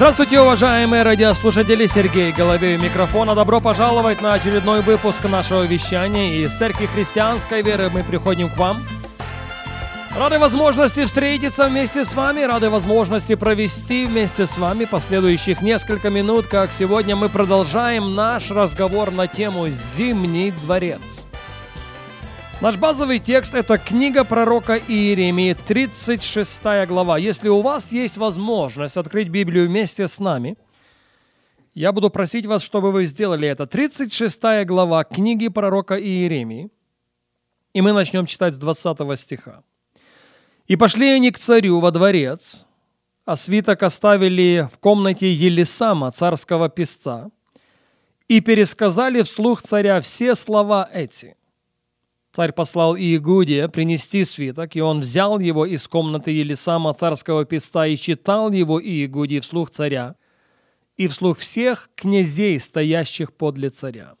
Здравствуйте, уважаемые радиослушатели! Сергей Головей микрофона. Добро пожаловать на очередной выпуск нашего вещания. И из Церкви Христианской Веры мы приходим к вам. Рады возможности встретиться вместе с вами, рады возможности провести вместе с вами последующих несколько минут, как сегодня мы продолжаем наш разговор на тему «Зимний дворец». Наш базовый текст – это книга пророка Иеремии, 36 глава. Если у вас есть возможность открыть Библию вместе с нами, я буду просить вас, чтобы вы сделали это. 36 глава книги пророка Иеремии. И мы начнем читать с 20 стиха. «И пошли они к царю во дворец, а свиток оставили в комнате Елисама, царского писца, и пересказали вслух царя все слова эти. Царь послал Иегудия принести свиток, и он взял его из комнаты Елисама, царского писца, и читал его Иегудий вслух царя и вслух всех князей, стоящих подле царя.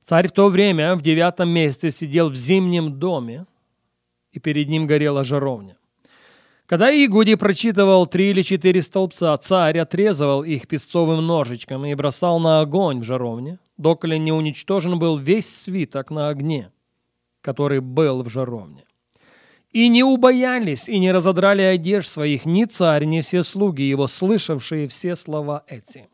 Царь в то время в девятом месяце сидел в зимнем доме, и перед ним горела жаровня. Когда Иегудий прочитывал три или четыре столбца, царь отрезывал их песцовым ножичком и бросал на огонь в жаровне, доколе не уничтожен был весь свиток на огне который был в жаровне. И не убоялись, и не разодрали одежд своих ни царь, ни все слуги его, слышавшие все слова эти.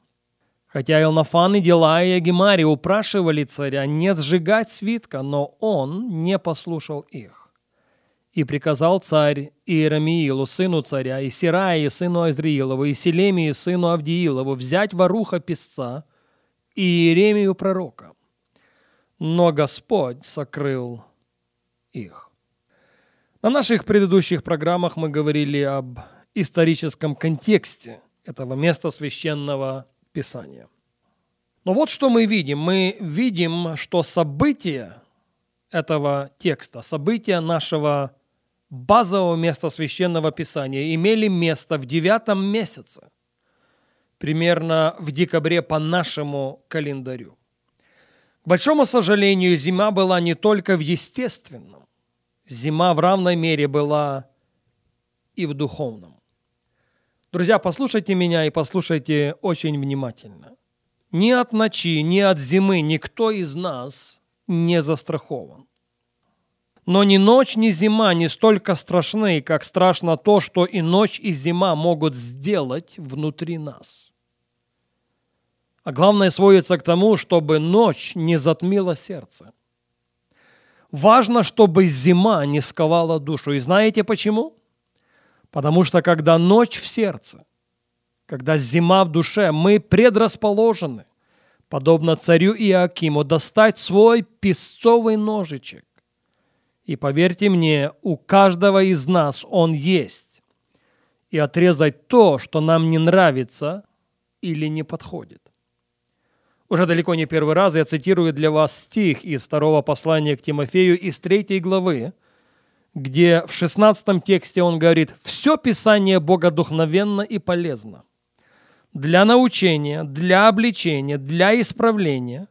Хотя Илнафан и Дела и Агимари упрашивали царя не сжигать свитка, но он не послушал их. И приказал царь Иеремиилу, сыну царя, и Сираи, сыну Азриилову, и Селемии, сыну Авдиилову, взять воруха писца и Иеремию пророка. Но Господь сокрыл их. На наших предыдущих программах мы говорили об историческом контексте этого места священного писания. Но вот что мы видим. Мы видим, что события этого текста, события нашего базового места священного писания имели место в девятом месяце, примерно в декабре по нашему календарю. К большому сожалению, зима была не только в естественном, Зима в равной мере была и в духовном. Друзья, послушайте меня и послушайте очень внимательно. Ни от ночи, ни от зимы никто из нас не застрахован. Но ни ночь, ни зима не столько страшны, как страшно то, что и ночь, и зима могут сделать внутри нас. А главное сводится к тому, чтобы ночь не затмила сердце. Важно, чтобы зима не сковала душу. И знаете почему? Потому что когда ночь в сердце, когда зима в душе, мы предрасположены, подобно царю Иакиму, достать свой песцовый ножичек. И поверьте мне, у каждого из нас он есть. И отрезать то, что нам не нравится или не подходит. Уже далеко не первый раз я цитирую для вас стих из второго послания к Тимофею из третьей главы, где в 16 тексте он говорит «Все Писание богодухновенно и полезно для научения, для обличения, для исправления,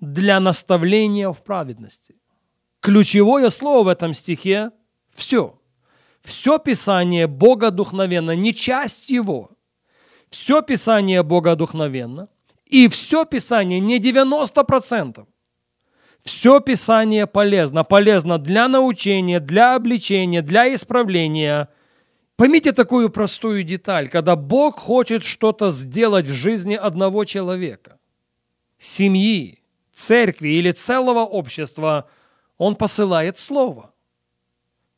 для наставления в праведности». Ключевое слово в этом стихе – «все». Все Писание богодухновенно, не часть его. Все Писание богодухновенно – и все Писание не 90%. Все Писание полезно. Полезно для научения, для обличения, для исправления. Поймите такую простую деталь, когда Бог хочет что-то сделать в жизни одного человека, семьи, церкви или целого общества, Он посылает Слово.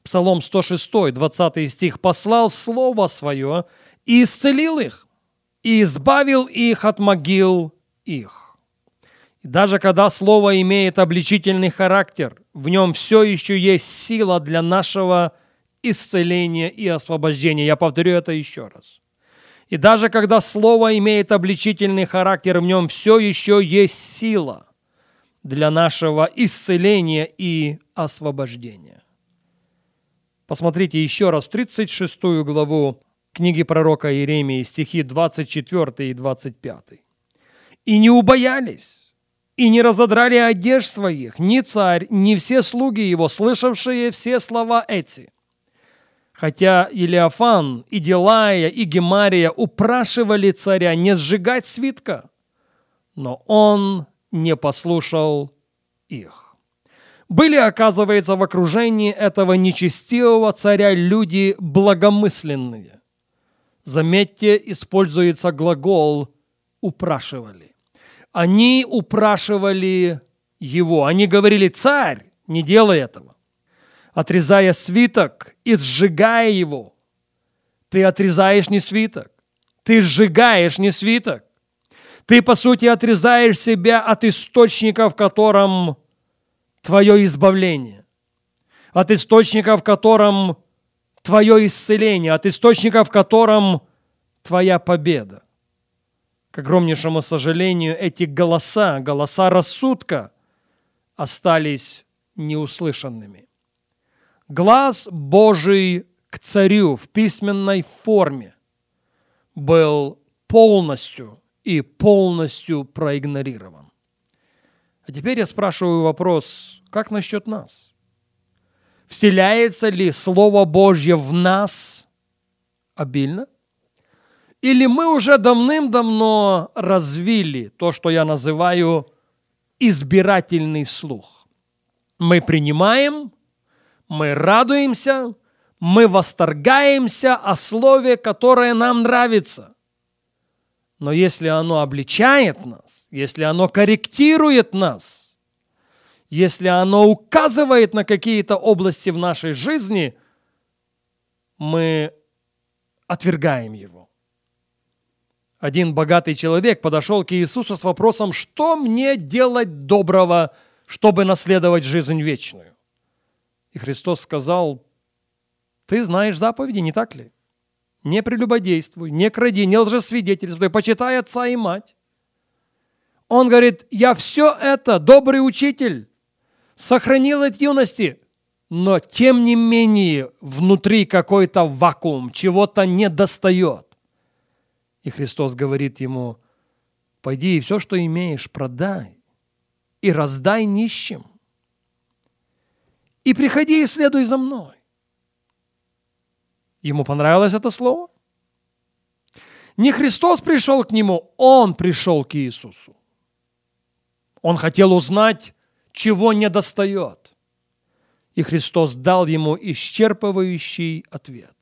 Псалом 106, 20 стих, «Послал Слово Свое и исцелил их, и избавил их от могил их. И даже когда слово имеет обличительный характер, в нем все еще есть сила для нашего исцеления и освобождения. Я повторю это еще раз. И даже когда слово имеет обличительный характер, в нем все еще есть сила для нашего исцеления и освобождения. Посмотрите еще раз 36 главу книги пророка Иеремии, стихи 24 и 25. «И не убоялись, и не разодрали одежд своих, ни царь, ни все слуги его, слышавшие все слова эти. Хотя Илиафан, и Делая, и Гемария упрашивали царя не сжигать свитка, но он не послушал их. Были, оказывается, в окружении этого нечестивого царя люди благомысленные. Заметьте, используется глагол «упрашивали». Они упрашивали его. Они говорили, царь, не делай этого. Отрезая свиток и сжигая его, ты отрезаешь не свиток, ты сжигаешь не свиток. Ты, по сути, отрезаешь себя от источника, в котором твое избавление, от источника, в котором твое исцеление, от источника, в котором твоя победа. К огромнейшему сожалению, эти голоса, голоса рассудка остались неуслышанными. Глаз Божий к царю в письменной форме был полностью и полностью проигнорирован. А теперь я спрашиваю вопрос, как насчет нас? Вселяется ли Слово Божье в нас обильно? Или мы уже давным-давно развили то, что я называю избирательный слух? Мы принимаем, мы радуемся, мы восторгаемся о слове, которое нам нравится – но если оно обличает нас, если оно корректирует нас, если оно указывает на какие-то области в нашей жизни, мы отвергаем его. Один богатый человек подошел к Иисусу с вопросом, что мне делать доброго, чтобы наследовать жизнь вечную? И Христос сказал, ты знаешь заповеди, не так ли? не прелюбодействуй, не кради, не лжесвидетельствуй, почитай отца и мать. Он говорит, я все это, добрый учитель, сохранил от юности, но тем не менее внутри какой-то вакуум, чего-то не достает. И Христос говорит ему, пойди и все, что имеешь, продай и раздай нищим. И приходи и следуй за мной. Ему понравилось это слово? Не Христос пришел к нему, он пришел к Иисусу. Он хотел узнать, чего не достает. И Христос дал ему исчерпывающий ответ.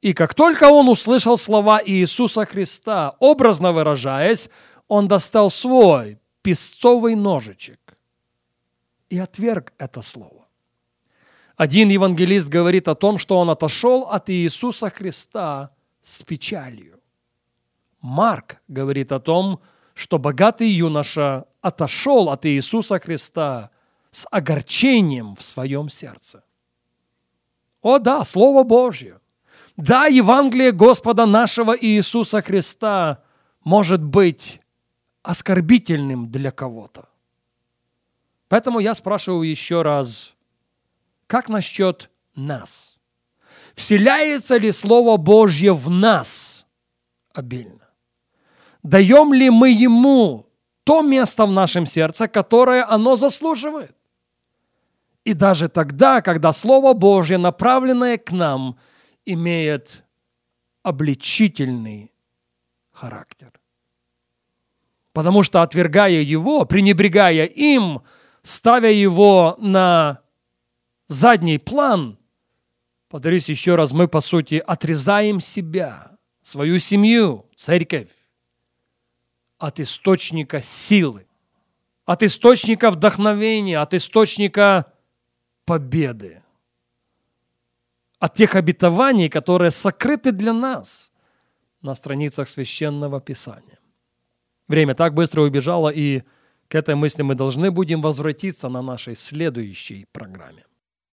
И как только он услышал слова Иисуса Христа, образно выражаясь, он достал свой песцовый ножичек и отверг это слово. Один евангелист говорит о том, что он отошел от Иисуса Христа с печалью. Марк говорит о том, что богатый юноша отошел от Иисуса Христа с огорчением в своем сердце. О да, Слово Божье. Да, Евангелие Господа нашего Иисуса Христа может быть оскорбительным для кого-то. Поэтому я спрашиваю еще раз, как насчет нас? Вселяется ли Слово Божье в нас обильно? Даем ли мы Ему то место в нашем сердце, которое оно заслуживает? И даже тогда, когда Слово Божье, направленное к нам, имеет обличительный характер. Потому что, отвергая его, пренебрегая им, ставя его на задний план, повторюсь еще раз, мы, по сути, отрезаем себя, свою семью, церковь от источника силы, от источника вдохновения, от источника победы, от тех обетований, которые сокрыты для нас на страницах Священного Писания. Время так быстро убежало, и к этой мысли мы должны будем возвратиться на нашей следующей программе.